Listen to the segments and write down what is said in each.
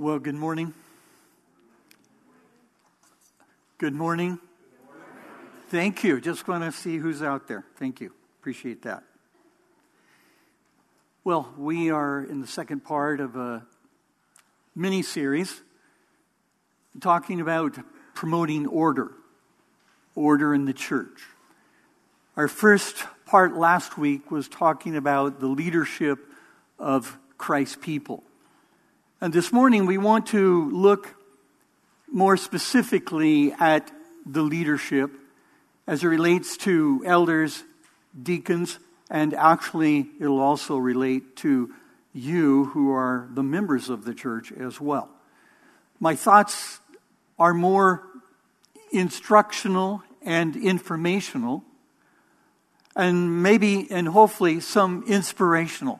Well, good morning. Good morning. Thank you. Just want to see who's out there. Thank you. Appreciate that. Well, we are in the second part of a mini series talking about promoting order, order in the church. Our first part last week was talking about the leadership of Christ's people. And this morning we want to look more specifically at the leadership as it relates to elders, deacons, and actually it'll also relate to you who are the members of the church as well. My thoughts are more instructional and informational, and maybe and hopefully some inspirational.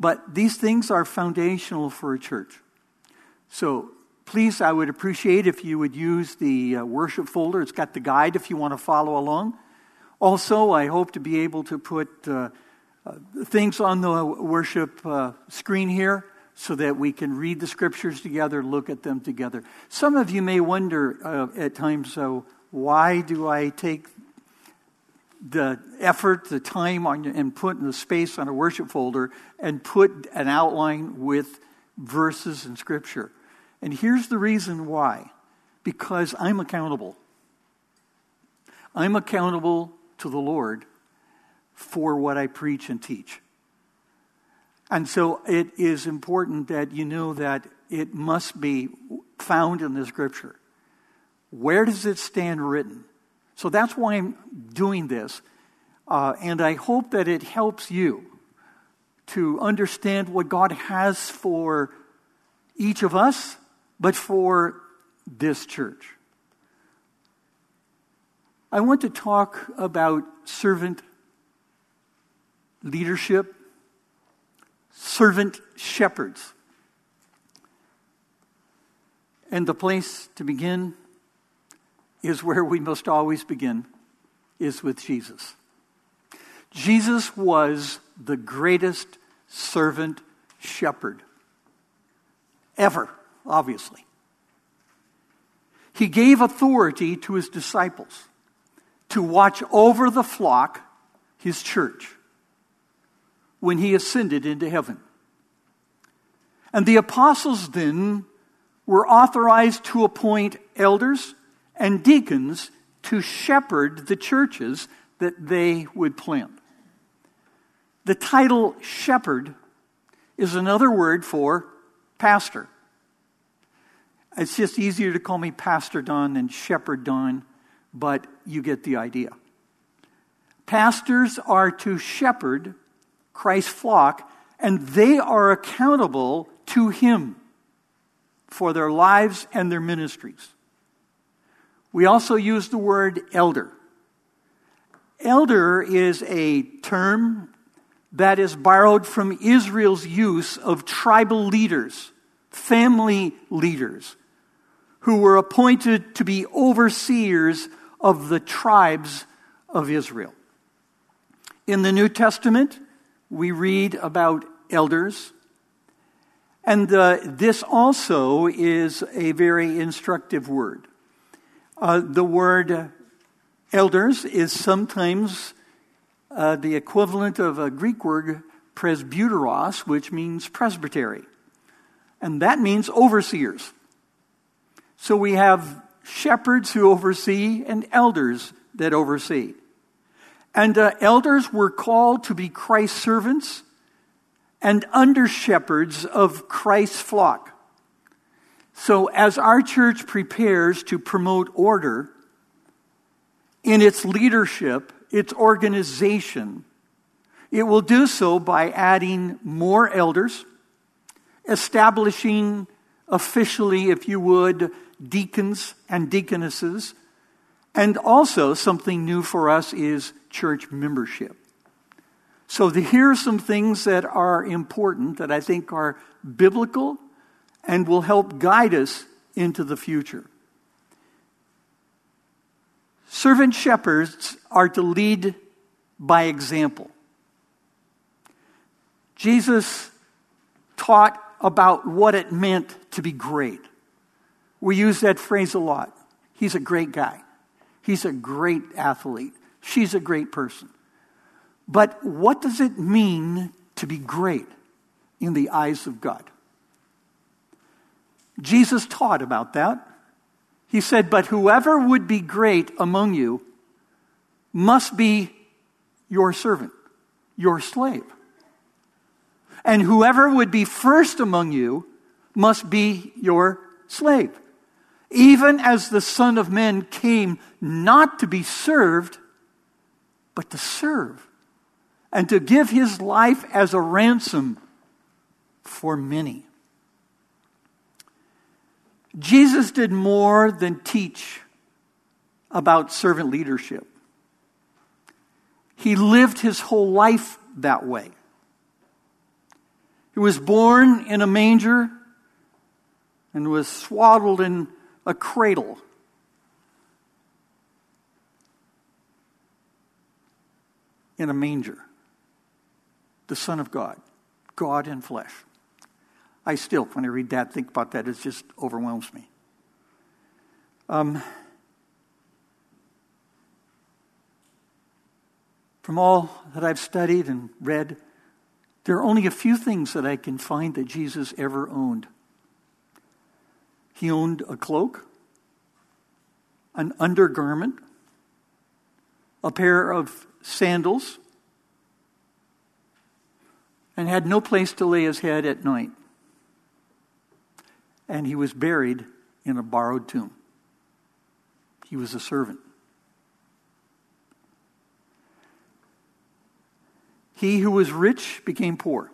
But these things are foundational for a church. So please, I would appreciate if you would use the uh, worship folder. It's got the guide if you want to follow along. Also, I hope to be able to put uh, uh, things on the worship uh, screen here so that we can read the scriptures together, look at them together. Some of you may wonder uh, at times, uh, why do I take the effort, the time, on, and put the space on a worship folder and put an outline with verses in Scripture. And here's the reason why because I'm accountable. I'm accountable to the Lord for what I preach and teach. And so it is important that you know that it must be found in the Scripture. Where does it stand written? So that's why I'm doing this. Uh, and I hope that it helps you to understand what God has for each of us, but for this church. I want to talk about servant leadership, servant shepherds. And the place to begin is where we must always begin, is with Jesus. Jesus was the greatest servant shepherd ever, obviously. He gave authority to his disciples to watch over the flock, his church, when he ascended into heaven. And the apostles then were authorized to appoint elders and deacons to shepherd the churches that they would plant. The title shepherd is another word for pastor. It's just easier to call me Pastor Don than Shepherd Don, but you get the idea. Pastors are to shepherd Christ's flock, and they are accountable to Him for their lives and their ministries. We also use the word elder. Elder is a term that is borrowed from Israel's use of tribal leaders, family leaders, who were appointed to be overseers of the tribes of Israel. In the New Testament, we read about elders, and uh, this also is a very instructive word. Uh, the word elders is sometimes uh, the equivalent of a Greek word presbyteros, which means presbytery. And that means overseers. So we have shepherds who oversee and elders that oversee. And uh, elders were called to be Christ's servants and under shepherds of Christ's flock. So, as our church prepares to promote order in its leadership, its organization, it will do so by adding more elders, establishing officially, if you would, deacons and deaconesses, and also something new for us is church membership. So, here are some things that are important that I think are biblical and will help guide us into the future. Servant shepherds are to lead by example. Jesus taught about what it meant to be great. We use that phrase a lot. He's a great guy. He's a great athlete. She's a great person. But what does it mean to be great in the eyes of God? Jesus taught about that. He said, But whoever would be great among you must be your servant, your slave. And whoever would be first among you must be your slave. Even as the Son of Man came not to be served, but to serve, and to give his life as a ransom for many. Jesus did more than teach about servant leadership. He lived his whole life that way. He was born in a manger and was swaddled in a cradle. In a manger. The Son of God, God in flesh. I still, when I read that, think about that, it just overwhelms me. Um, from all that I've studied and read, there are only a few things that I can find that Jesus ever owned. He owned a cloak, an undergarment, a pair of sandals, and had no place to lay his head at night and he was buried in a borrowed tomb. He was a servant. He who was rich became poor.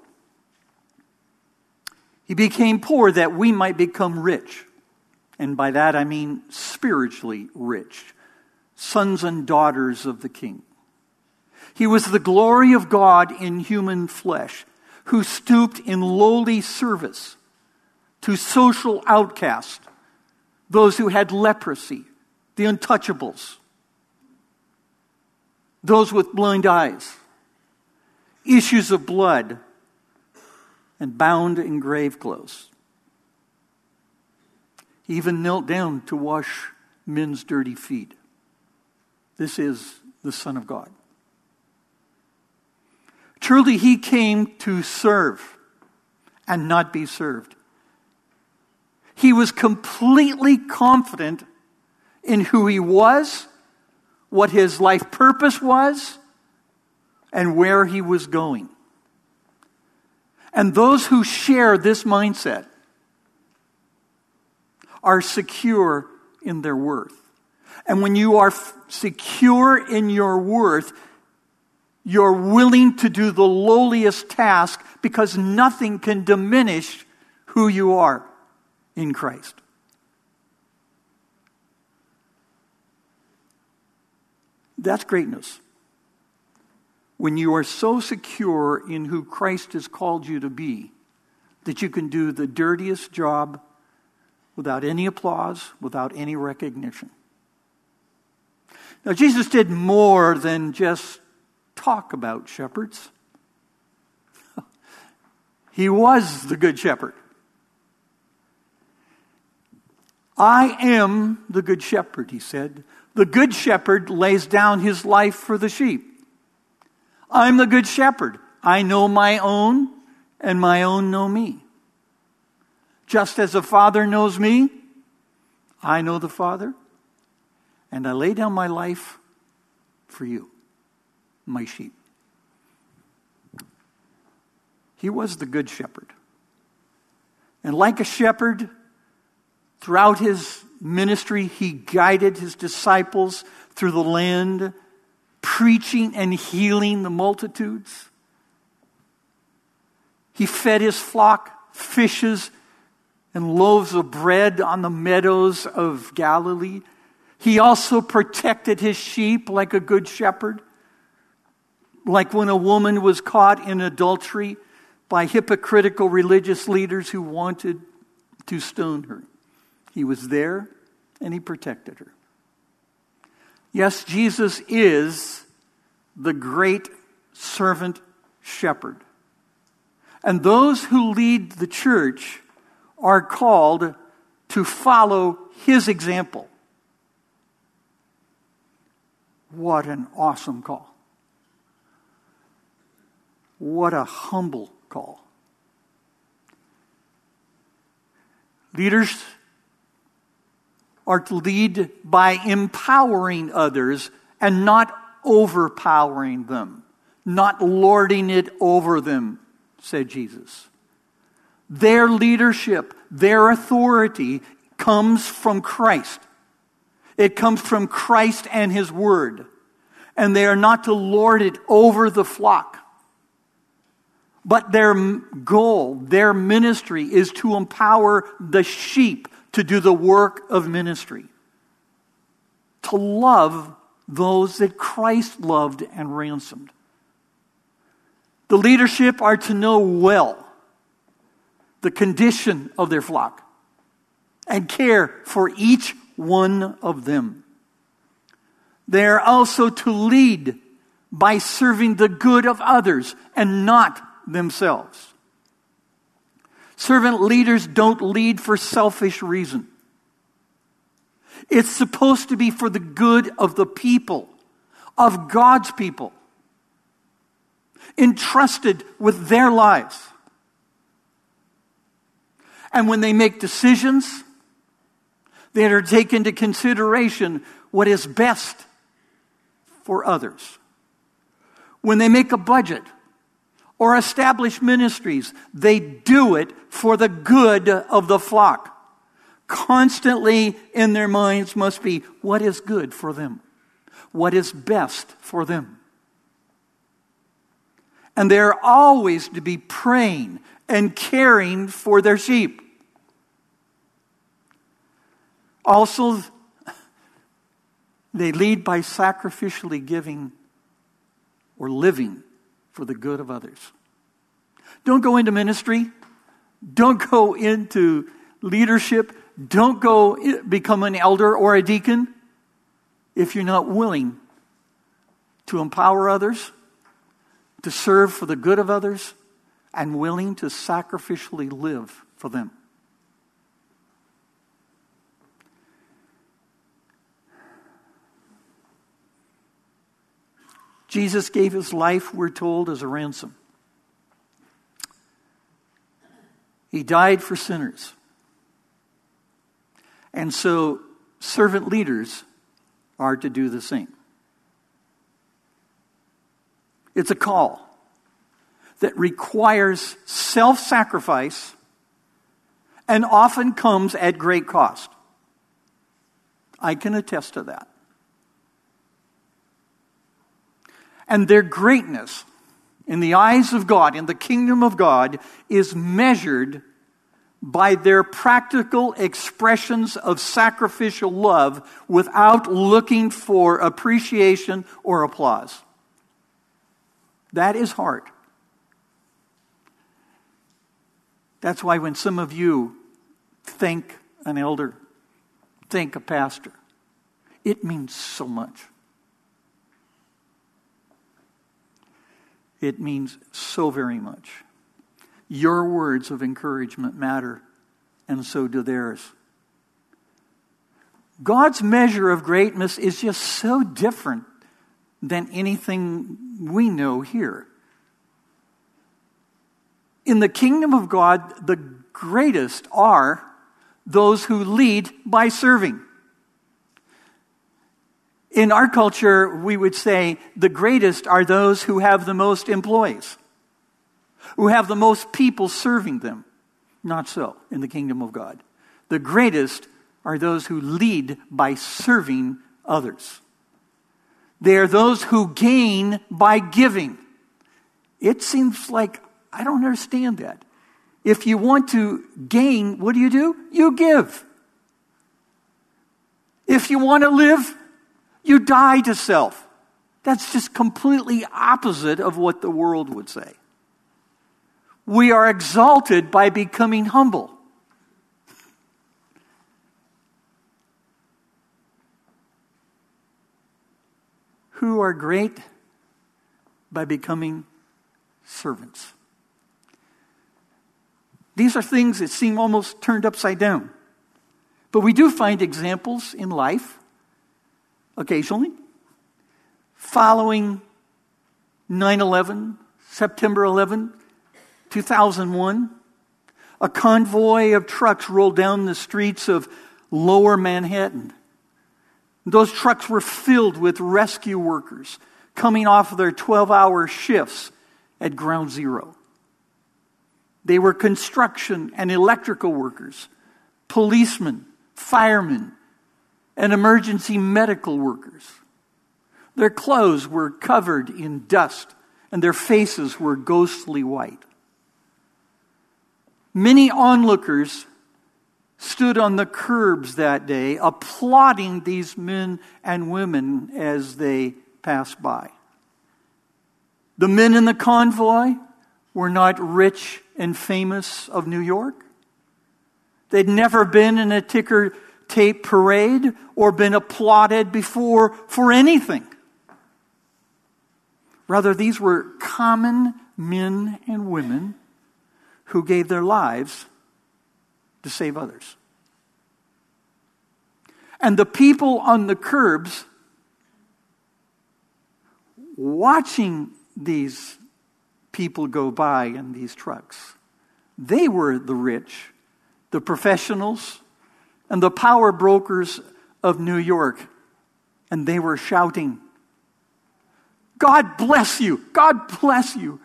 He became poor that we might become rich. And by that I mean spiritually rich, sons and daughters of the King. He was the glory of God in human flesh, who stooped in lowly service to social outcasts, those who had leprosy, the untouchables, those with blind eyes, issues of blood, and bound in grave clothes. He even knelt down to wash men's dirty feet. This is the Son of God. Truly, he came to serve and not be served. He was completely confident in who he was, what his life purpose was, and where he was going. And those who share this mindset are secure in their worth. And when you are f- secure in your worth, you're willing to do the lowliest task because nothing can diminish who you are in Christ. That's greatness. When you are so secure in who Christ has called you to be that you can do the dirtiest job without any applause, without any recognition. Now, Jesus did more than just talk about shepherds. he was the Good Shepherd. I am the good shepherd, he said. The good shepherd lays down his life for the sheep. I'm the good shepherd. I know my own, and my own know me. Just as the Father knows me, I know the Father, and I lay down my life for you, my sheep. He was the good shepherd. And like a shepherd, Throughout his ministry, he guided his disciples through the land, preaching and healing the multitudes. He fed his flock fishes and loaves of bread on the meadows of Galilee. He also protected his sheep like a good shepherd. Like when a woman was caught in adultery by hypocritical religious leaders who wanted to stone her. He was there and he protected her. Yes, Jesus is the great servant shepherd. And those who lead the church are called to follow his example. What an awesome call. What a humble call. Leaders are to lead by empowering others and not overpowering them, not lording it over them, said Jesus. Their leadership, their authority comes from Christ. It comes from Christ and His Word. And they are not to lord it over the flock. But their goal, their ministry is to empower the sheep to do the work of ministry. To love those that Christ loved and ransomed. The leadership are to know well the condition of their flock and care for each one of them. They are also to lead by serving the good of others and not themselves. Servant leaders don't lead for selfish reason. It's supposed to be for the good of the people, of God's people, entrusted with their lives. And when they make decisions, they are take into consideration what is best for others. When they make a budget or establish ministries, they do it for the good of the flock. Constantly in their minds must be what is good for them, what is best for them. And they're always to be praying and caring for their sheep. Also, they lead by sacrificially giving or living for the good of others. Don't go into ministry. Don't go into leadership. Don't go become an elder or a deacon if you're not willing to empower others, to serve for the good of others, and willing to sacrificially live for them. Jesus gave his life, we're told, as a ransom. He died for sinners. And so, servant leaders are to do the same. It's a call that requires self sacrifice and often comes at great cost. I can attest to that. And their greatness in the eyes of God, in the kingdom of God, is measured by their practical expressions of sacrificial love without looking for appreciation or applause. That is heart. That's why when some of you think an elder, think a pastor, it means so much. It means so very much. Your words of encouragement matter, and so do theirs. God's measure of greatness is just so different than anything we know here. In the kingdom of God, the greatest are those who lead by serving. In our culture, we would say the greatest are those who have the most employees, who have the most people serving them. Not so in the kingdom of God. The greatest are those who lead by serving others. They are those who gain by giving. It seems like I don't understand that. If you want to gain, what do you do? You give. If you want to live, you die to self. That's just completely opposite of what the world would say. We are exalted by becoming humble. Who are great by becoming servants. These are things that seem almost turned upside down. But we do find examples in life, occasionally, following 9 11, September 11, 2001. A convoy of trucks rolled down the streets of lower Manhattan. Those trucks were filled with rescue workers coming off of their 12 hour shifts at ground zero. They were construction and electrical workers, policemen, firemen, and emergency medical workers. Their clothes were covered in dust, and their faces were ghostly white. Many onlookers stood on the curbs that day, applauding these men and women as they passed by. The men in the convoy were not rich and famous of New York. They'd never been in a ticker tape parade or been applauded before for anything. Rather, these were common men and women who gave their lives to save others. And the people on the curbs watching these people go by in these trucks. They were the rich, the professionals, and the power brokers of New York. And they were shouting, God bless you! God bless you!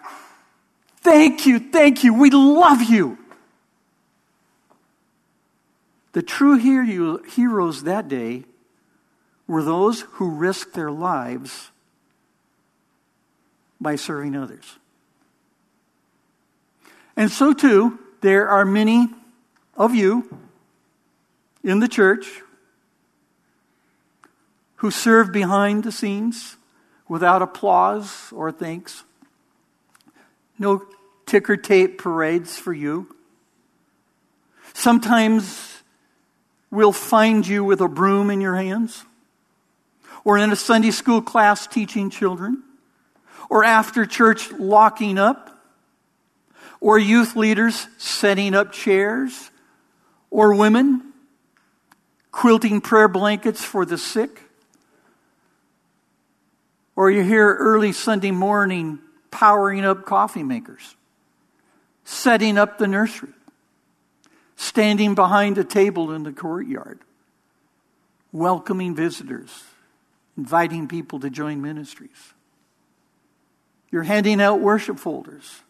Thank you, thank you, we love you! The true heroes that day were those who risked their lives by serving others. And so, too, there are many of you in the church who serve behind the scenes without applause or thanks. No ticker tape parades for you. Sometimes we'll find you with a broom in your hands, or in a Sunday school class teaching children, or after church locking up, or youth leaders setting up chairs, or women quilting prayer blankets for the sick, or you're here early Sunday morning powering up coffee makers, setting up the nursery, standing behind a table in the courtyard, welcoming visitors, inviting people to join ministries. You're handing out worship folders.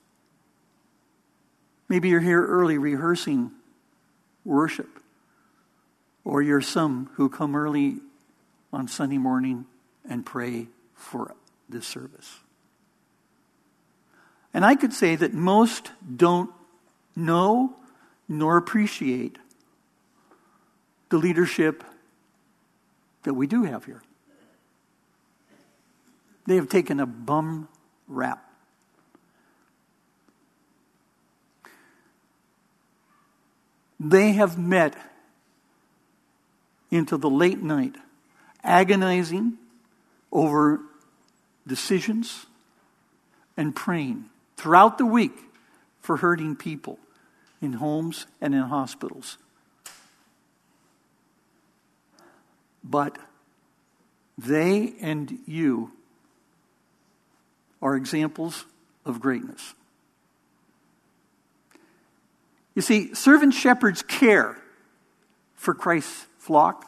Maybe you're here early rehearsing worship. Or you're some who come early on Sunday morning and pray for this service. And I could say that most don't know nor appreciate the leadership that we do have here. They have taken a bum rap. They have met into the late night, agonizing over decisions and praying throughout the week for hurting people in homes and in hospitals. But they and you are examples of greatness. You see, servant shepherds care for Christ's flock.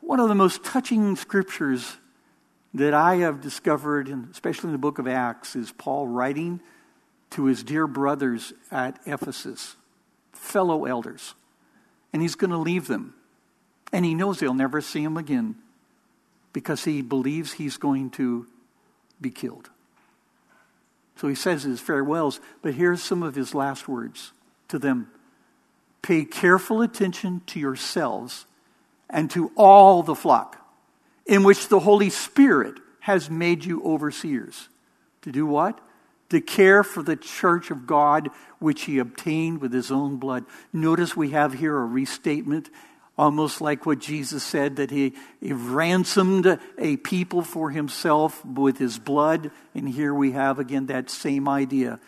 One of the most touching scriptures that I have discovered, and especially in the book of Acts, is Paul writing to his dear brothers at Ephesus, fellow elders. And he's going to leave them. And he knows they'll never see him again because he believes he's going to be killed. So he says his farewells, but here's some of his last words to them Pay careful attention to yourselves and to all the flock in which the Holy Spirit has made you overseers. To do what? To care for the church of God which he obtained with his own blood. Notice we have here a restatement almost like what Jesus said that he, he, ransomed a people for himself with his blood. And here we have again that same idea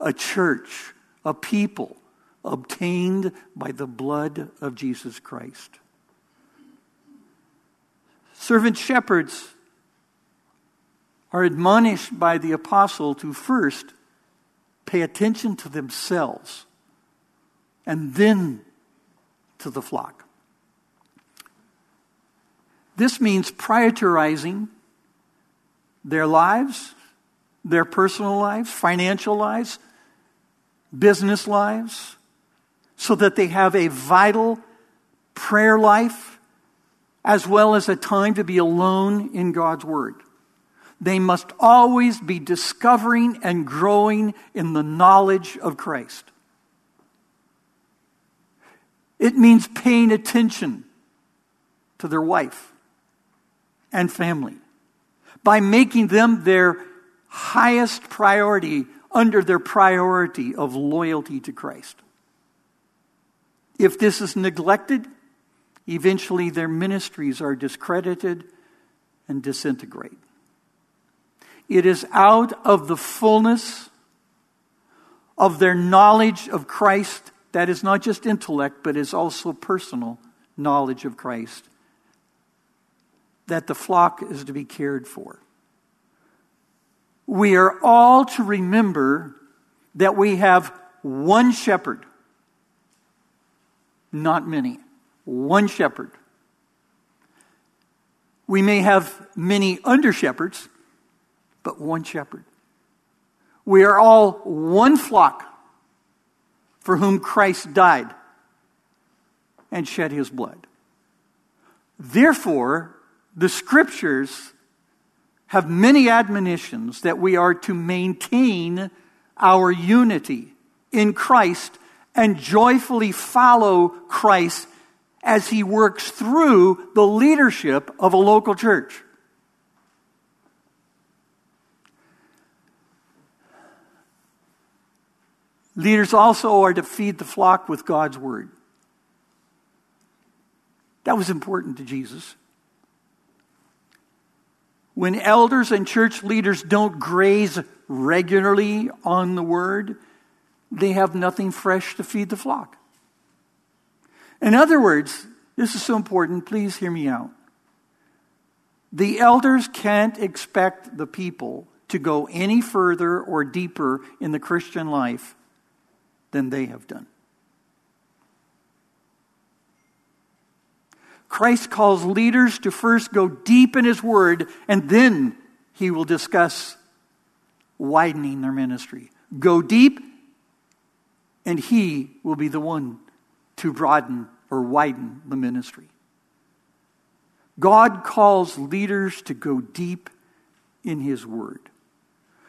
a church, a people obtained by the blood of Jesus Christ. Servant shepherds are admonished by the apostle to first pay attention to themselves and then to the flock. This means prioritizing their lives, their personal lives, financial lives, business lives, so that they have a vital prayer life as well as a time to be alone in God's Word. They must always be discovering and growing in the knowledge of Christ. It means paying attention to their wife and family by making them their highest priority under their priority of loyalty to Christ. If this is neglected, eventually their ministries are discredited and disintegrate. It is out of the fullness of their knowledge of Christ that is not just intellect, but is also personal knowledge of Christ that the flock is to be cared for. We are all to remember that we have one shepherd, not many. One shepherd. We may have many under shepherds, but one shepherd. We are all one flock for whom Christ died and shed his blood. Therefore, the scriptures have many admonitions that we are to maintain our unity in Christ and joyfully follow Christ as he works through the leadership of a local church. Leaders also are to feed the flock with God's word. That was important to Jesus. When elders and church leaders don't graze regularly on the word, they have nothing fresh to feed the flock. In other words, this is so important, please hear me out. The elders can't expect the people to go any further or deeper in the Christian life than they have done. Christ calls leaders to first go deep in his word, and then he will discuss widening their ministry. Go deep, and he will be the one to broaden or widen the ministry. God calls leaders to go deep in his word.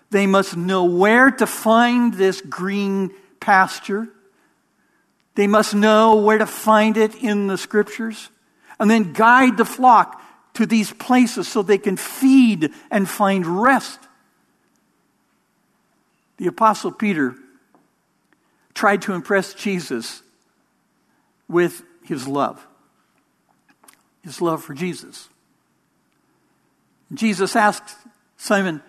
They must know where to find this green pasture. They must know where to find it in the scriptures and then guide the flock to these places so they can feed and find rest. The Apostle Peter tried to impress Jesus with his love, his love for Jesus. Jesus asked Simon,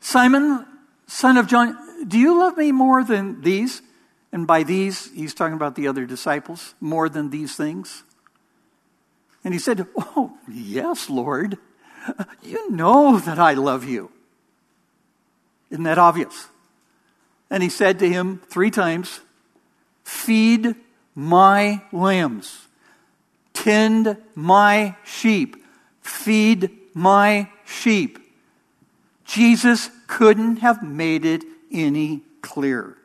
Simon, son of John, do you love me more than these? And by these, he's talking about the other disciples, more than these things. And he said, Oh, yes, Lord. You know that I love you. Isn't that obvious? And he said to him three times, Feed my lambs, tend my sheep, feed my sheep. Jesus couldn't have made it any clearer.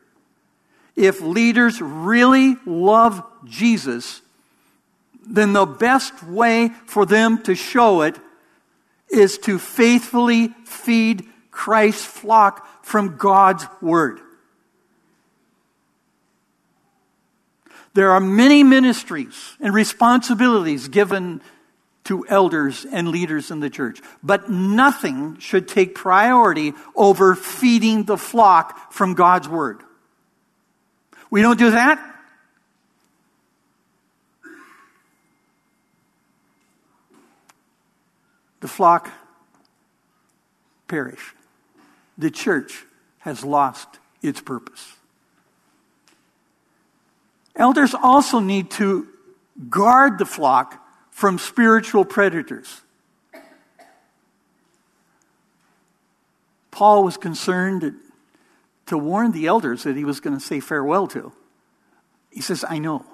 If leaders really love Jesus, then the best way for them to show it is to faithfully feed Christ's flock from God's Word. There are many ministries and responsibilities given to elders and leaders in the church, but nothing should take priority over feeding the flock from God's Word. We don't do that, the flock perish. The church has lost its purpose. Elders also need to guard the flock from spiritual predators. Paul was concerned to warn the elders that he was going to say farewell to. He says, I know.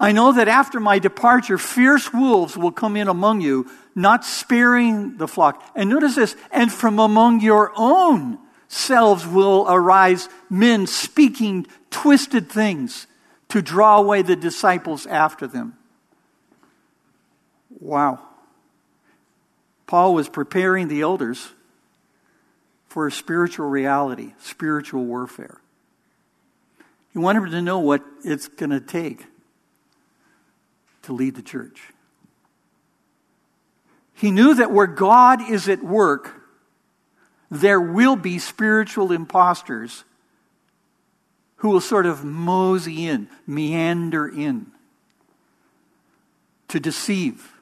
I know that after my departure, fierce wolves will come in among you, not sparing the flock. And notice this, and from among your own selves will arise men speaking twisted things to draw away the disciples after them. Wow. Paul was preparing the elders for a spiritual reality, spiritual warfare. He wanted them to know what it's going to take to lead the church. He knew that where God is at work, there will be spiritual imposters who will sort of mosey in, meander in, to deceive,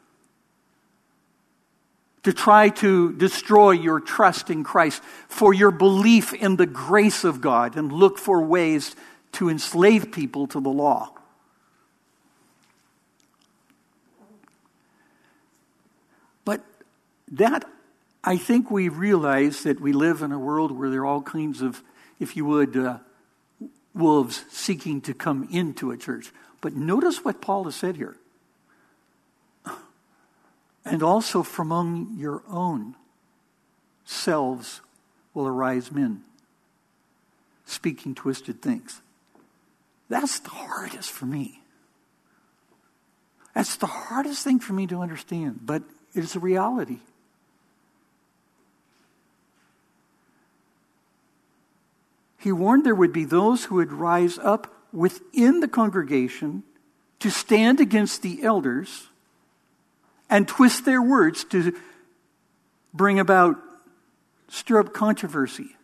to try to destroy your trust in Christ, for your belief in the grace of God, and look for ways to enslave people to the law. But that, I think we realize that we live in a world where there are all kinds of, if you would, uh, wolves seeking to come into a church. But notice what Paul has said here. And also from among your own selves will arise men speaking twisted things. That's the hardest for me. That's the hardest thing for me to understand, but it's a reality. He warned there would be those who would rise up within the congregation to stand against the elders and twist their words to bring about, stir up controversy.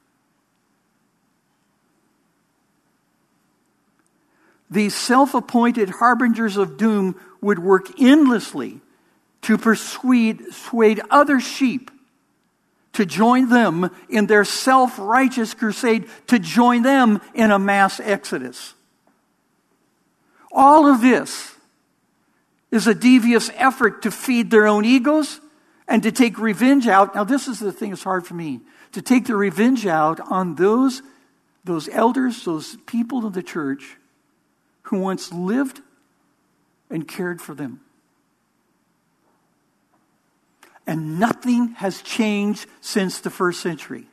These self appointed harbingers of doom would work endlessly to persuade, persuade other sheep to join them in their self righteous crusade, to join them in a mass exodus. All of this is a devious effort to feed their own egos and to take revenge out. Now, this is the thing that's hard for me to take the revenge out on those, those elders, those people of the church who once lived and cared for them. And nothing has changed since the first century.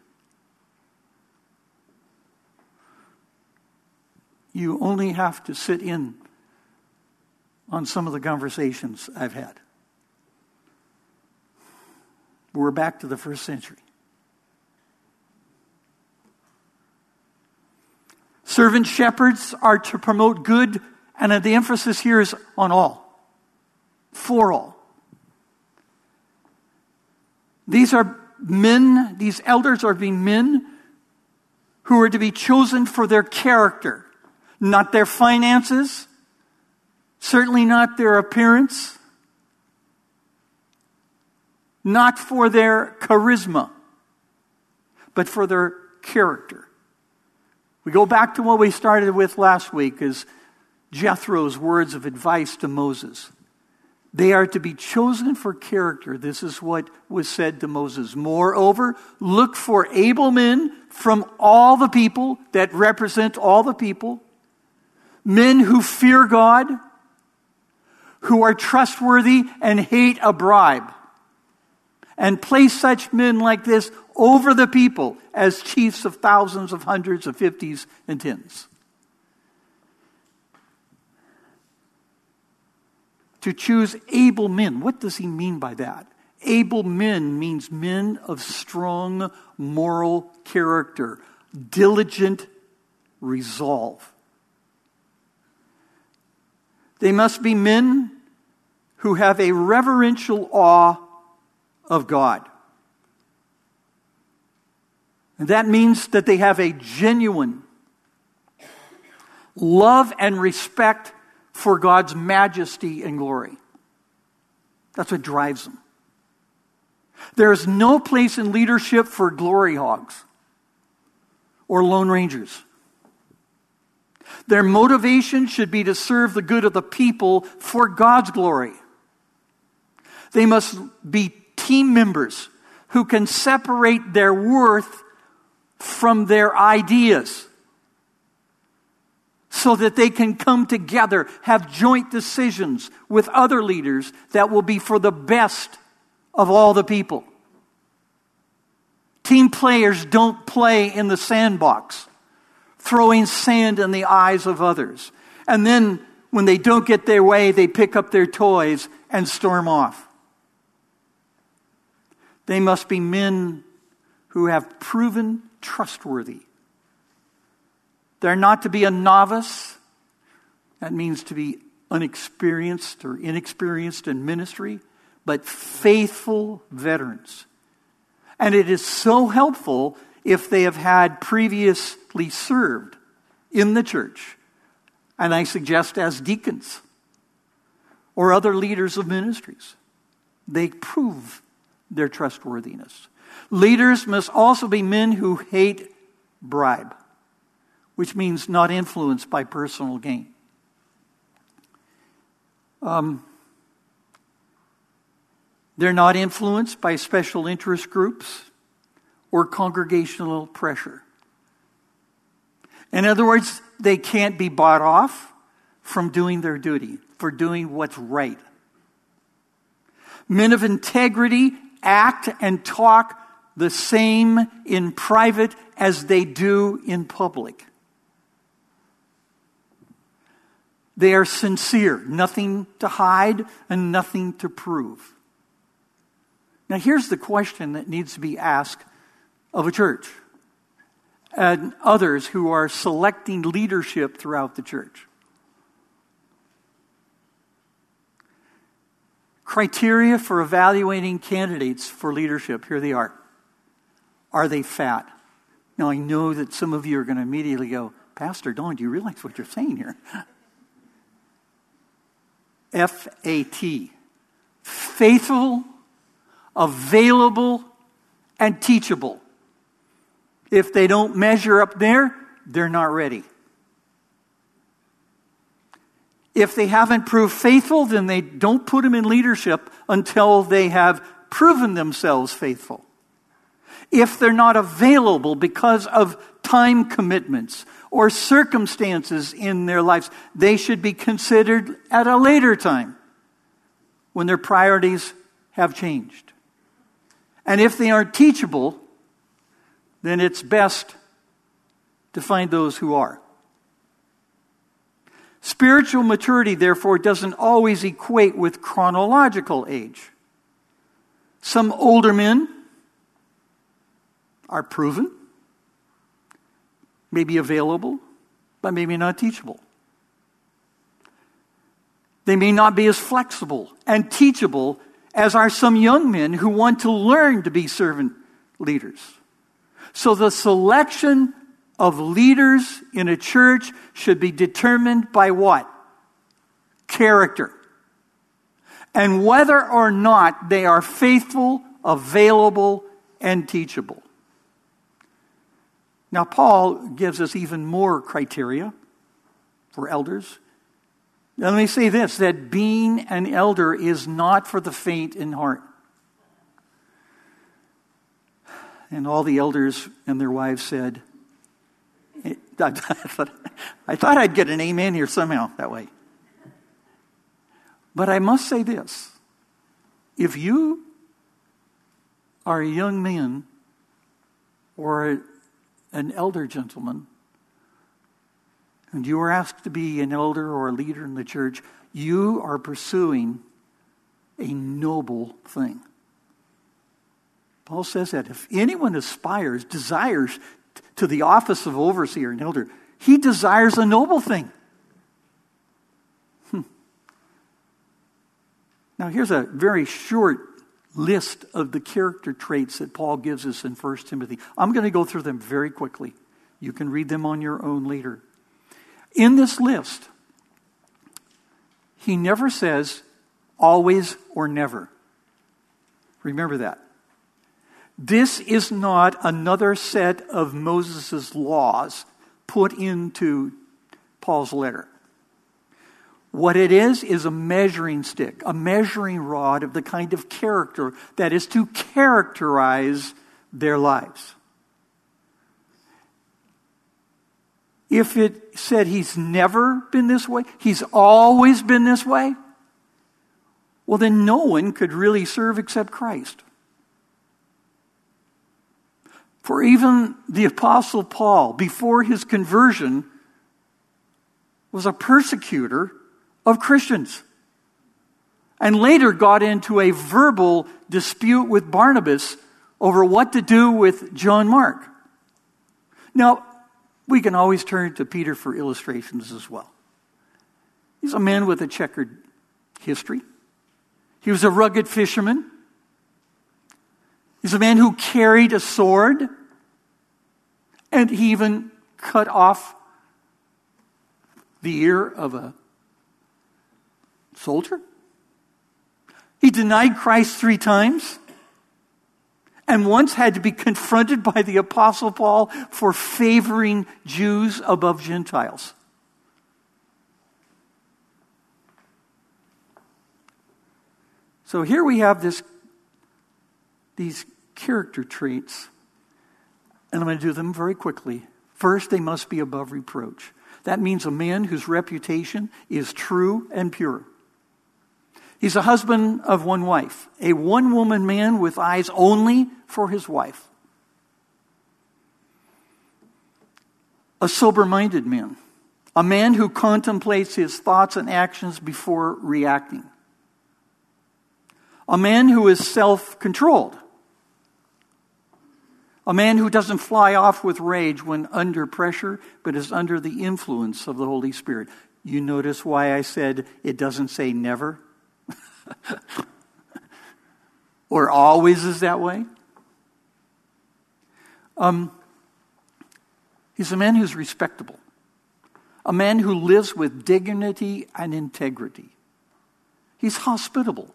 You only have to sit in on some of the conversations I've had. We're back to the first century. Servant shepherds are to promote good, and the emphasis here is on all, for all. These are men, these elders are being men who are to be chosen for their character, not their finances, certainly not their appearance, not for their charisma, but for their character. We go back to what we started with last week is Jethro's words of advice to Moses. They are to be chosen for character. This is what was said to Moses. Moreover, look for able men from all the people that represent all the people, men who fear God, who are trustworthy and hate a bribe. And place such men like this over the people as chiefs of thousands, of hundreds, of fifties, and tens. To choose able men. What does he mean by that? Able men means men of strong moral character, diligent resolve. They must be men who have a reverential awe of God. And that means that they have a genuine love and respect for God's majesty and glory. That's what drives them. There is no place in leadership for glory hogs or Lone Rangers. Their motivation should be to serve the good of the people for God's glory. They must be team members who can separate their worth from their ideas so that they can come together, have joint decisions with other leaders that will be for the best of all the people. Team players don't play in the sandbox, throwing sand in the eyes of others. And then, when they don't get their way, they pick up their toys and storm off. They must be men who have proven trustworthy they're not to be a novice. That means to be unexperienced or inexperienced in ministry, but faithful veterans. And it is so helpful if they have had previously served in the church. And I suggest as deacons or other leaders of ministries. They prove their trustworthiness. Leaders must also be men who hate bribe which means not influenced by personal gain. Um, they're not influenced by special interest groups or congregational pressure. In other words, they can't be bought off from doing their duty, for doing what's right. Men of integrity act and talk the same in private as they do in public. They are sincere, nothing to hide and nothing to prove. Now, here's the question that needs to be asked of a church and others who are selecting leadership throughout the church. Criteria for evaluating candidates for leadership here they are. Are they fat? Now, I know that some of you are going to immediately go, Pastor Don, do you realize what you're saying here? F A T. Faithful, available, and teachable. If they don't measure up there, they're not ready. If they haven't proved faithful, then they don't put them in leadership until they have proven themselves faithful. If they're not available because of time commitments or circumstances in their lives. They should be considered at a later time when their priorities have changed. And if they aren't teachable, then it's best to find those who are. Spiritual maturity, therefore, doesn't always equate with chronological age. Some older men are proven, may be available, but maybe not teachable. They may not be as flexible and teachable as are some young men who want to learn to be servant leaders. So the selection of leaders in a church should be determined by what? Character. And whether or not they are faithful, available, and teachable. Now, Paul gives us even more criteria for elders. Let me say this that being an elder is not for the faint in heart. And all the elders and their wives said, I thought, I thought I'd get an amen here somehow that way. But I must say this if you are a young man or an elder gentleman, and you are asked to be an elder or a leader in the church, you are pursuing a noble thing. Paul says that if anyone aspires, desires to the office of overseer and elder, he desires a noble thing. Hmm. Now, here's a very short list of the character traits that Paul gives us in 1 Timothy. I'm going to go through them very quickly. You can read them on your own later. In this list, he never says always or never. Remember that. This is not another set of Moses' laws put into Paul's letter. What it is, is a measuring stick, a measuring rod of the kind of character that is to characterize their lives. If it said he's never been this way, he's always been this way, well, then no one could really serve except Christ. For even the Apostle Paul, before his conversion, was a persecutor of Christians. And later got into a verbal dispute with Barnabas over what to do with John Mark. Now, we can always turn to Peter for illustrations as well. He's a man with a checkered history. He was a rugged fisherman. He's a man who carried a sword. And he even cut off the ear of a soldier. He denied Christ three times and once had to be confronted by the Apostle Paul for favoring Jews above Gentiles. So here we have this, these character traits, and I'm going to do them very quickly. First, they must be above reproach. That means a man whose reputation is true and pure. He's a husband of one wife, a one woman man with eyes only for his wife. A sober minded man, a man who contemplates his thoughts and actions before reacting, a man who is self controlled, a man who doesn't fly off with rage when under pressure, but is under the influence of the Holy Spirit. You notice why I said it doesn't say never? or always is that way. Um, he's a man who's respectable, a man who lives with dignity and integrity. He's hospitable,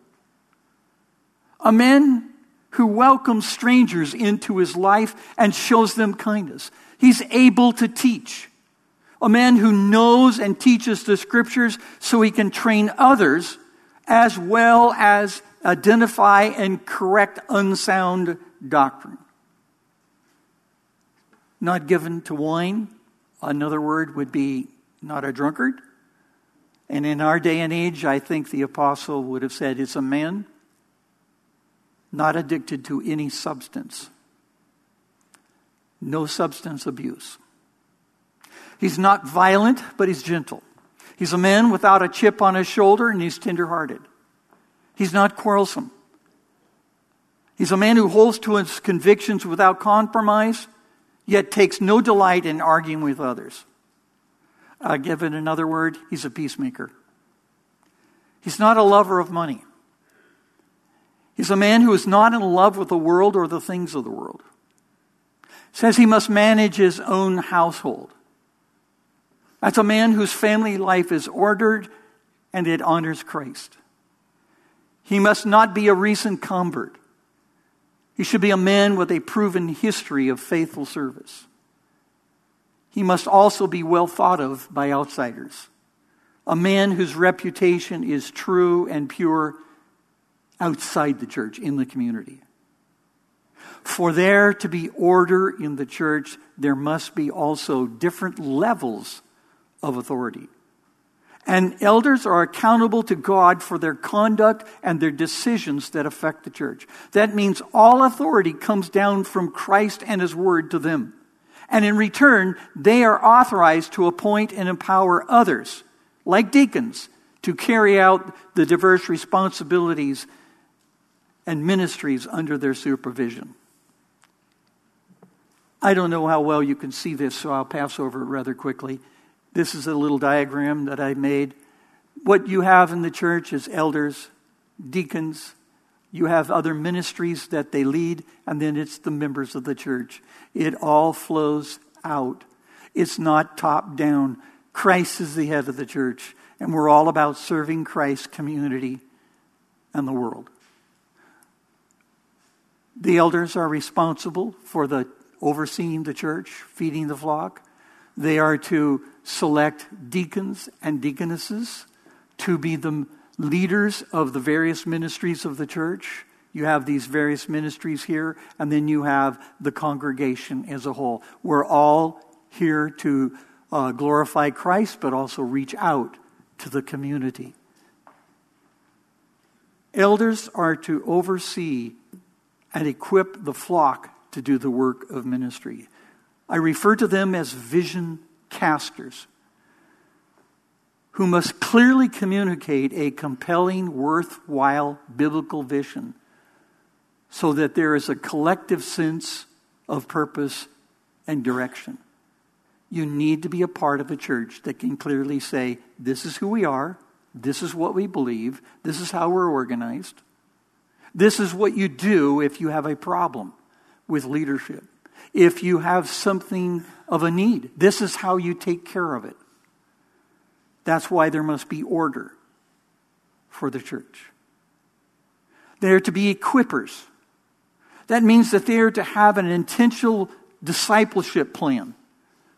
a man who welcomes strangers into his life and shows them kindness. He's able to teach. A man who knows and teaches the scriptures so he can train others as well as identify and correct unsound doctrine. Not given to wine, another word would be not a drunkard. And in our day and age, I think the apostle would have said, it's a man not addicted to any substance, no substance abuse. He's not violent, but he's gentle. He's a man without a chip on his shoulder and he's tenderhearted. He's not quarrelsome. He's a man who holds to his convictions without compromise, yet takes no delight in arguing with others. Uh, give it another word, he's a peacemaker. He's not a lover of money. He's a man who is not in love with the world or the things of the world. Says he must manage his own household. That's a man whose family life is ordered and it honors Christ. He must not be a recent convert. He should be a man with a proven history of faithful service. He must also be well thought of by outsiders. A man whose reputation is true and pure outside the church, in the community. For there to be order in the church, there must be also different levels of authority. And elders are accountable to God for their conduct and their decisions that affect the church. That means all authority comes down from Christ and His Word to them. And in return, they are authorized to appoint and empower others, like deacons, to carry out the diverse responsibilities and ministries under their supervision. I don't know how well you can see this, so I'll pass over it rather quickly. This is a little diagram that I made. What you have in the church is elders, deacons, you have other ministries that they lead, and then it's the members of the church. It all flows out. It's not top down. Christ is the head of the church, and we're all about serving Christ's community and the world. The elders are responsible for the overseeing the church, feeding the flock. They are to select deacons and deaconesses to be the leaders of the various ministries of the church. You have these various ministries here, and then you have the congregation as a whole. We're all here to uh, glorify Christ, but also reach out to the community. Elders are to oversee and equip the flock to do the work of ministry. I refer to them as vision casters who must clearly communicate a compelling, worthwhile biblical vision so that there is a collective sense of purpose and direction. You need to be a part of a church that can clearly say, This is who we are, this is what we believe, this is how we're organized, this is what you do if you have a problem with leadership, if you have something of a need, this is how you take care of it. That's why there must be order for the church. They are to be equippers. That means that they are to have an intentional discipleship plan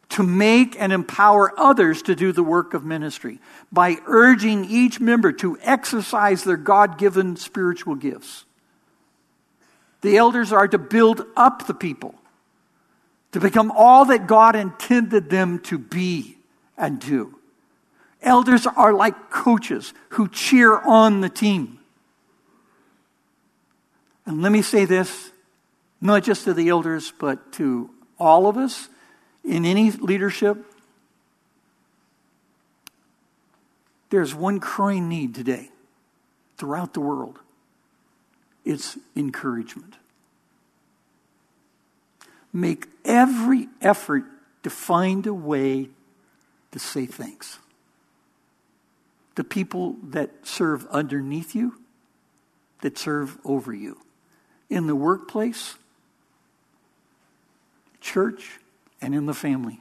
to make and empower others to do the work of ministry by urging each member to exercise their God given spiritual gifts. The elders are to build up the people to become all that God intended them to be and do. Elders are like coaches who cheer on the team. And let me say this, not just to the elders, but to all of us in any leadership. There's one crying need today throughout the world it's encouragement. Make every effort to find a way to say thanks the people that serve underneath you, that serve over you. In the workplace, church, and in the family.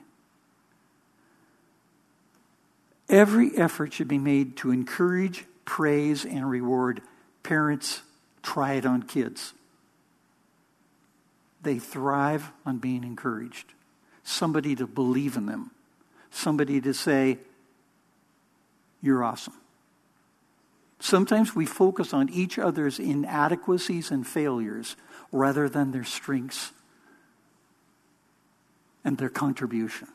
Every effort should be made to encourage, praise, and reward parents. Try it on kids. They thrive on being encouraged. Somebody to believe in them. Somebody to say, you're awesome. Sometimes we focus on each other's inadequacies and failures rather than their strengths and their contribution.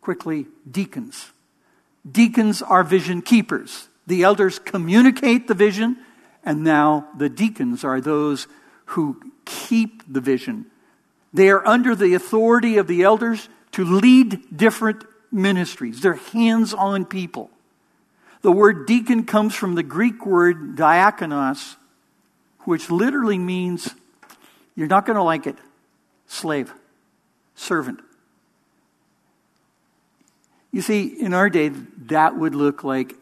Quickly, deacons. Deacons are vision keepers. The elders communicate the vision, and now the deacons are those who keep the vision. They are under the authority of the elders to lead different ministries. They're hands on people. The word deacon comes from the Greek word diakonos, which literally means, you're not going to like it, slave, servant. You see, in our day, that would look like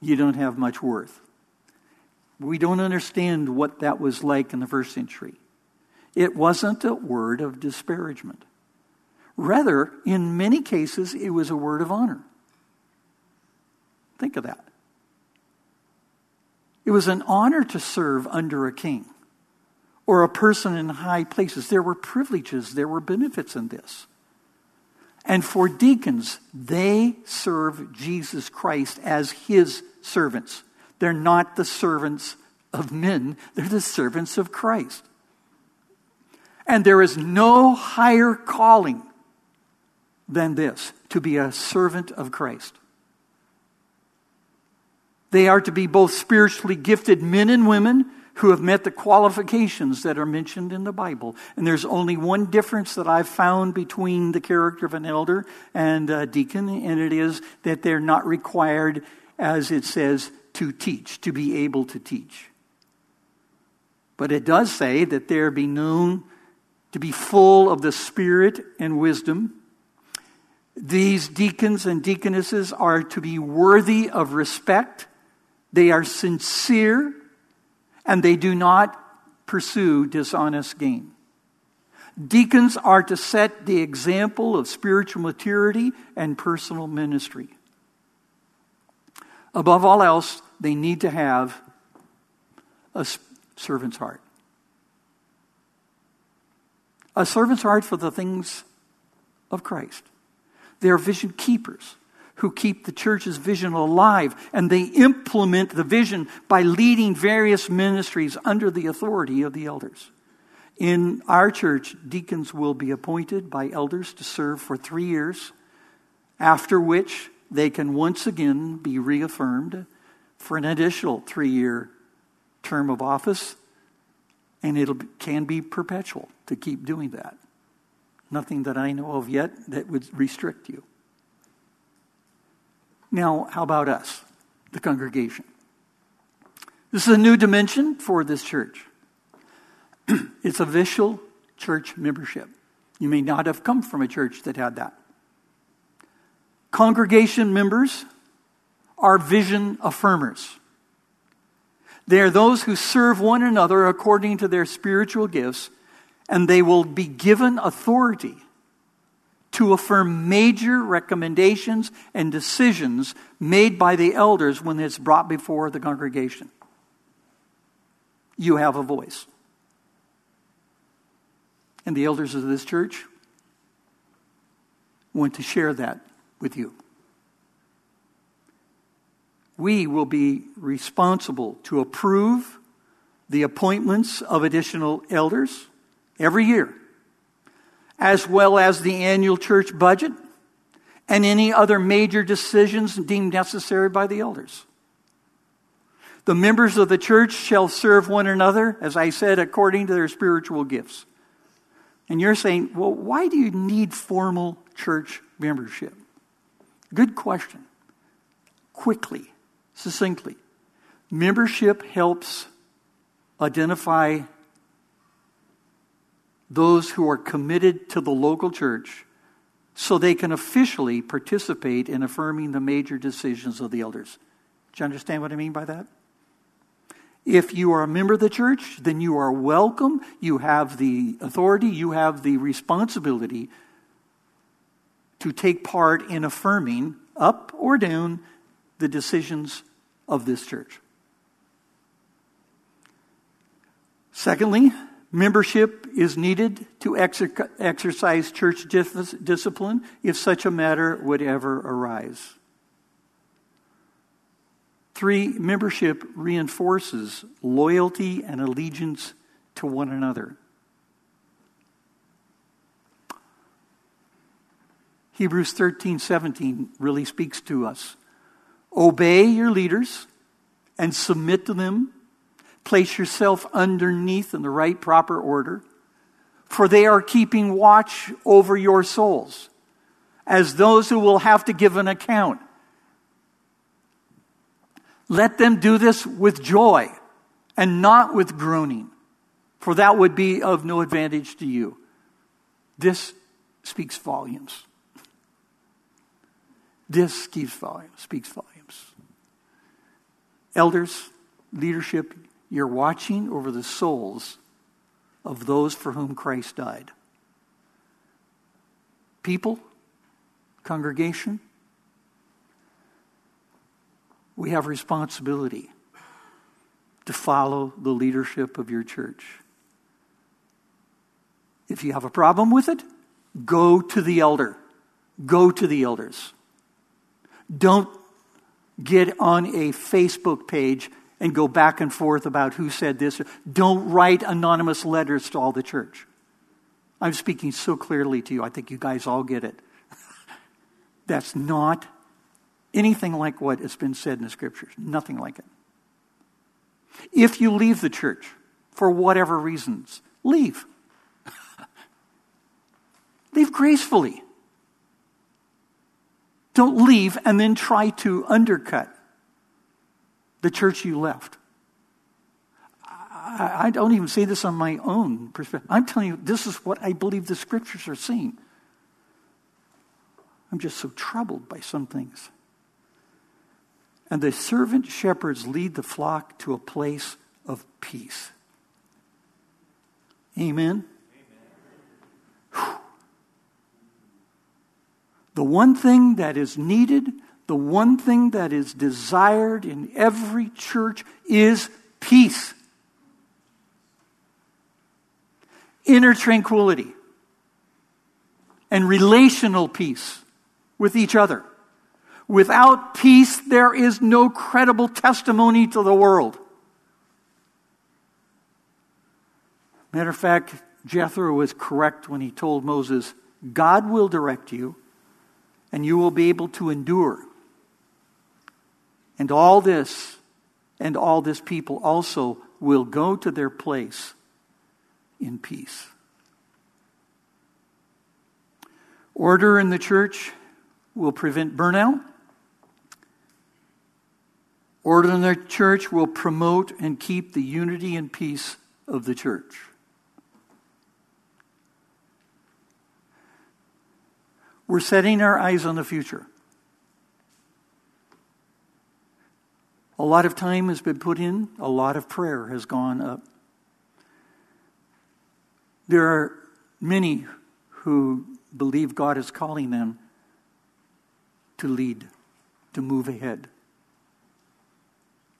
you don't have much worth. We don't understand what that was like in the first century. It wasn't a word of disparagement. Rather, in many cases, it was a word of honor. Think of that. It was an honor to serve under a king or a person in high places. There were privileges, there were benefits in this. And for deacons, they serve Jesus Christ as his servants. They're not the servants of men, they're the servants of Christ. And there is no higher calling than this to be a servant of Christ. They are to be both spiritually gifted men and women who have met the qualifications that are mentioned in the Bible. And there's only one difference that I've found between the character of an elder and a deacon, and it is that they're not required, as it says, to teach, to be able to teach. But it does say that they're be known to be full of the Spirit and wisdom these deacons and deaconesses are to be worthy of respect. They are sincere and they do not pursue dishonest gain. Deacons are to set the example of spiritual maturity and personal ministry. Above all else, they need to have a servant's heart. A servant's heart for the things of Christ. They are vision keepers who keep the church's vision alive, and they implement the vision by leading various ministries under the authority of the elders. In our church, deacons will be appointed by elders to serve for three years, after which they can once again be reaffirmed for an additional three year term of office, and it can be perpetual to keep doing that. Nothing that I know of yet that would restrict you. Now, how about us, the congregation? This is a new dimension for this church. it's official church membership. You may not have come from a church that had that. Congregation members are vision affirmers. They are those who serve one another according to their spiritual gifts, and they will be given authority to affirm major recommendations and decisions made by the elders when it's brought before the congregation. You have a voice. And the elders of this church want to share that with you. We will be responsible to approve the appointments of additional elders every year as well as the annual church budget and any other major decisions deemed necessary by the elders. The members of the church shall serve one another, as I said, according to their spiritual gifts. And you're saying, well, why do you need formal church membership? Good question. Quickly, succinctly. Membership helps identify those who are committed to the local church so they can officially participate in affirming the major decisions of the elders. Do you understand what I mean by that? If you are a member of the church, then you are welcome. You have the authority, you have the responsibility to take part in affirming, up or down, the decisions of this church. Secondly, Membership is needed to exer- exercise church dis- discipline if such a matter would ever arise. Three, membership reinforces loyalty and allegiance to one another. Hebrews 13, 17 really speaks to us. Obey your leaders and submit to them Place yourself underneath in the right proper order, for they are keeping watch over your souls as those who will have to give an account. Let them do this with joy and not with groaning, for that would be of no advantage to you. This speaks volumes. This speaks volumes, speaks volumes. Elders, leadership, you're watching over the souls of those for whom Christ died. People, congregation, we have responsibility to follow the leadership of your church. If you have a problem with it, go to the elder. Go to the elders. Don't get on a Facebook page and go back and forth about who said this. Don't write anonymous letters to all the church. I'm speaking so clearly to you. I think you guys all get it. That's not anything like what has been said in the scriptures. Nothing like it. If you leave the church for whatever reasons, leave. leave gracefully. Don't leave and then try to undercut the church you left. I, I don't even say this on my own perspective. I'm telling you, this is what I believe the scriptures are saying. I'm just so troubled by some things. And the servant shepherds lead the flock to a place of peace. Amen. Amen. The one thing that is needed the one thing that is desired in every church is peace. inner tranquility, and relational peace with each other. Without peace, there is no credible testimony to the world. Matter of fact, Jethro was correct when he told Moses, God will direct you, and you will be able to endure. And all this, and all this people also will go to their place in peace. Order in the church will prevent burnout. Order in the church will promote and keep the unity and peace of the church. We're setting our eyes on the future. A lot of time has been put in, a lot of prayer has gone up. There are many who believe God is calling them to lead, to move ahead,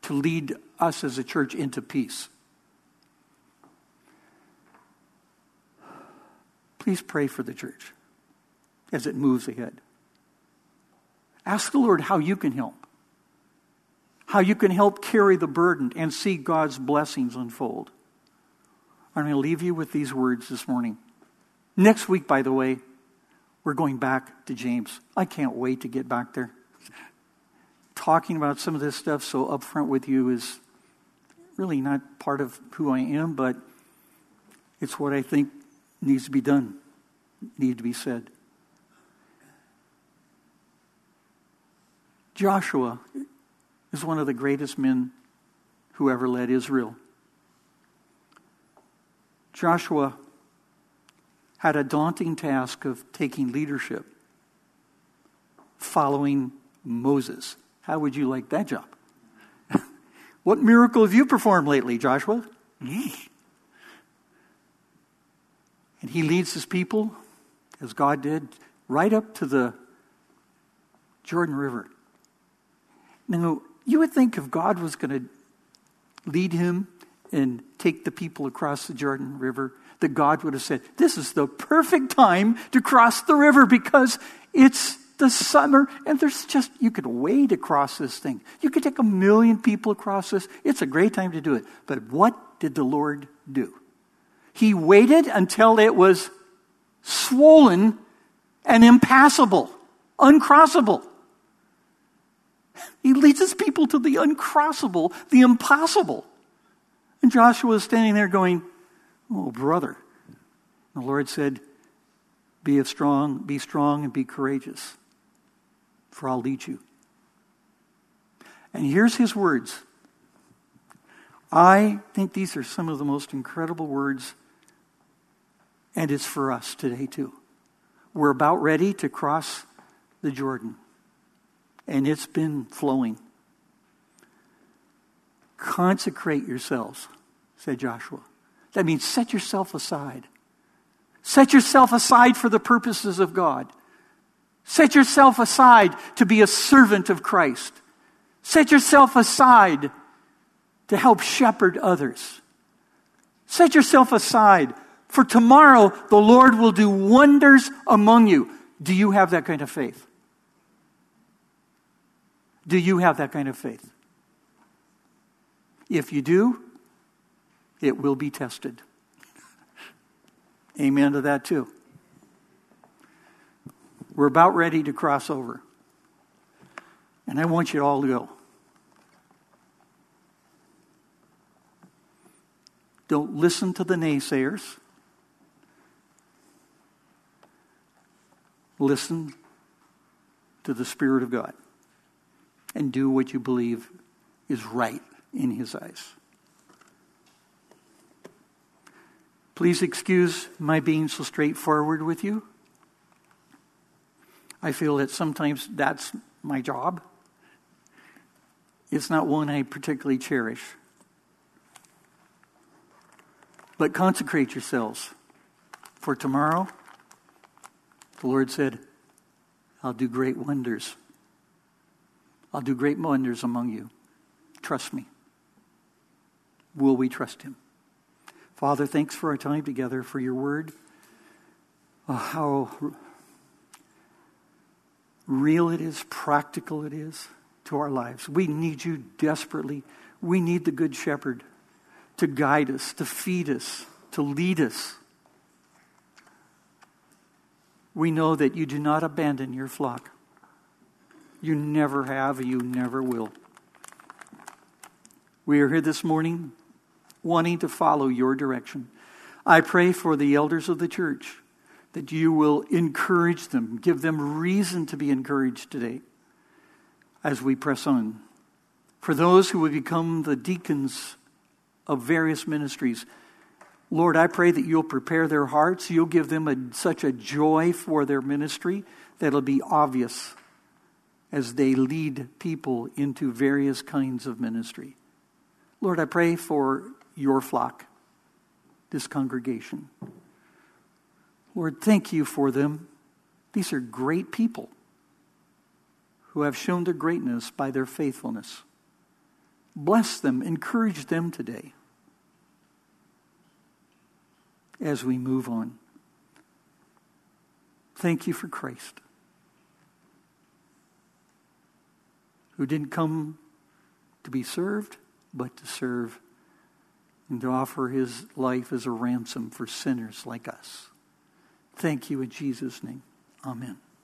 to lead us as a church into peace. Please pray for the church as it moves ahead. Ask the Lord how you can help, how you can help carry the burden and see God's blessings unfold. I'm going to leave you with these words this morning. Next week, by the way, we're going back to James. I can't wait to get back there. Talking about some of this stuff so upfront with you is really not part of who I am, but it's what I think needs to be done, needs to be said. Joshua is one of the greatest men who ever led Israel. Joshua had a daunting task of taking leadership, following Moses. How would you like that job? what miracle have you performed lately, Joshua? and he leads his people, as God did, right up to the Jordan River. Now, you would think if God was going to lead him and take the people across the Jordan River, that God would have said, This is the perfect time to cross the river because it's the summer and there's just, you could wade across this thing. You could take a million people across this. It's a great time to do it. But what did the Lord do? He waited until it was swollen and impassable, uncrossable. He leads his people to the uncrossable, the impossible. And Joshua is standing there going, Oh, brother. The Lord said, Be strong, be strong and be courageous, for I'll lead you. And here's his words. I think these are some of the most incredible words, and it's for us today, too. We're about ready to cross the Jordan, and it's been flowing. Consecrate yourselves, said Joshua. That means set yourself aside. Set yourself aside for the purposes of God. Set yourself aside to be a servant of Christ. Set yourself aside to help shepherd others. Set yourself aside for tomorrow the Lord will do wonders among you. Do you have that kind of faith? Do you have that kind of faith? If you do, it will be tested. Amen to that too. We're about ready to cross over. And I want you all to go. Don't listen to the naysayers. Listen to the Spirit of God and do what you believe is right in his eyes. Please excuse my being so straightforward with you. I feel that sometimes that's my job. It's not one I particularly cherish. But consecrate yourselves, for tomorrow, the Lord said, I'll do great wonders. I'll do great wonders among you. Trust me. Will we trust him? Father, thanks for our time together, for your word. Oh, how real it is, practical it is to our lives. We need you desperately. We need the Good Shepherd to guide us, to feed us, to lead us. We know that you do not abandon your flock. You never have, you never will. We are here this morning wanting to follow your direction. I pray for the elders of the church that you will encourage them, give them reason to be encouraged today as we press on. For those who will become the deacons of various ministries, Lord, I pray that you'll prepare their hearts. You'll give them a, such a joy for their ministry that it'll be obvious as they lead people into various kinds of ministry. Lord, I pray for your flock, this congregation. Lord, thank you for them. These are great people who have shown their greatness by their faithfulness. Bless them, encourage them today as we move on. Thank you for Christ, who didn't come to be served, but to serve and to offer his life as a ransom for sinners like us. Thank you in Jesus' name. Amen.